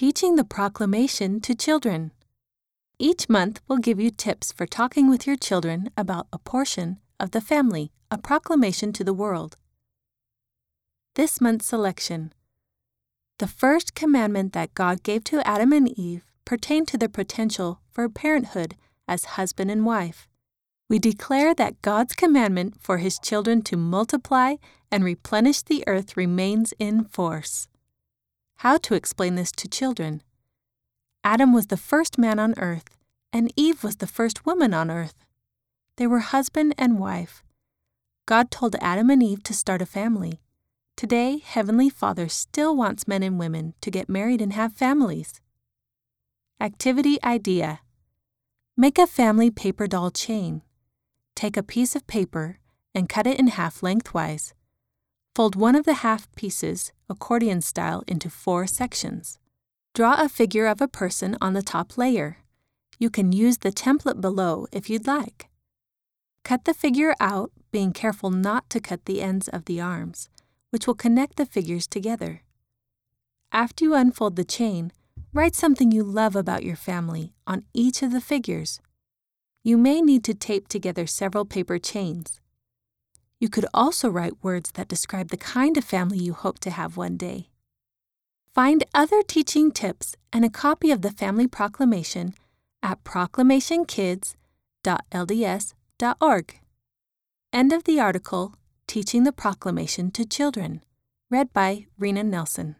Teaching the Proclamation to Children. Each month, we'll give you tips for talking with your children about a portion of the family, a proclamation to the world. This month's selection The first commandment that God gave to Adam and Eve pertained to their potential for parenthood as husband and wife. We declare that God's commandment for his children to multiply and replenish the earth remains in force. How to explain this to children? Adam was the first man on earth, and Eve was the first woman on earth. They were husband and wife. God told Adam and Eve to start a family. Today, Heavenly Father still wants men and women to get married and have families. Activity idea Make a family paper doll chain. Take a piece of paper and cut it in half lengthwise. Fold one of the half pieces, accordion style, into four sections. Draw a figure of a person on the top layer. You can use the template below if you'd like. Cut the figure out, being careful not to cut the ends of the arms, which will connect the figures together. After you unfold the chain, write something you love about your family on each of the figures. You may need to tape together several paper chains. You could also write words that describe the kind of family you hope to have one day. Find other teaching tips and a copy of the Family Proclamation at proclamationkids.lds.org. End of the article Teaching the Proclamation to Children, read by Rena Nelson.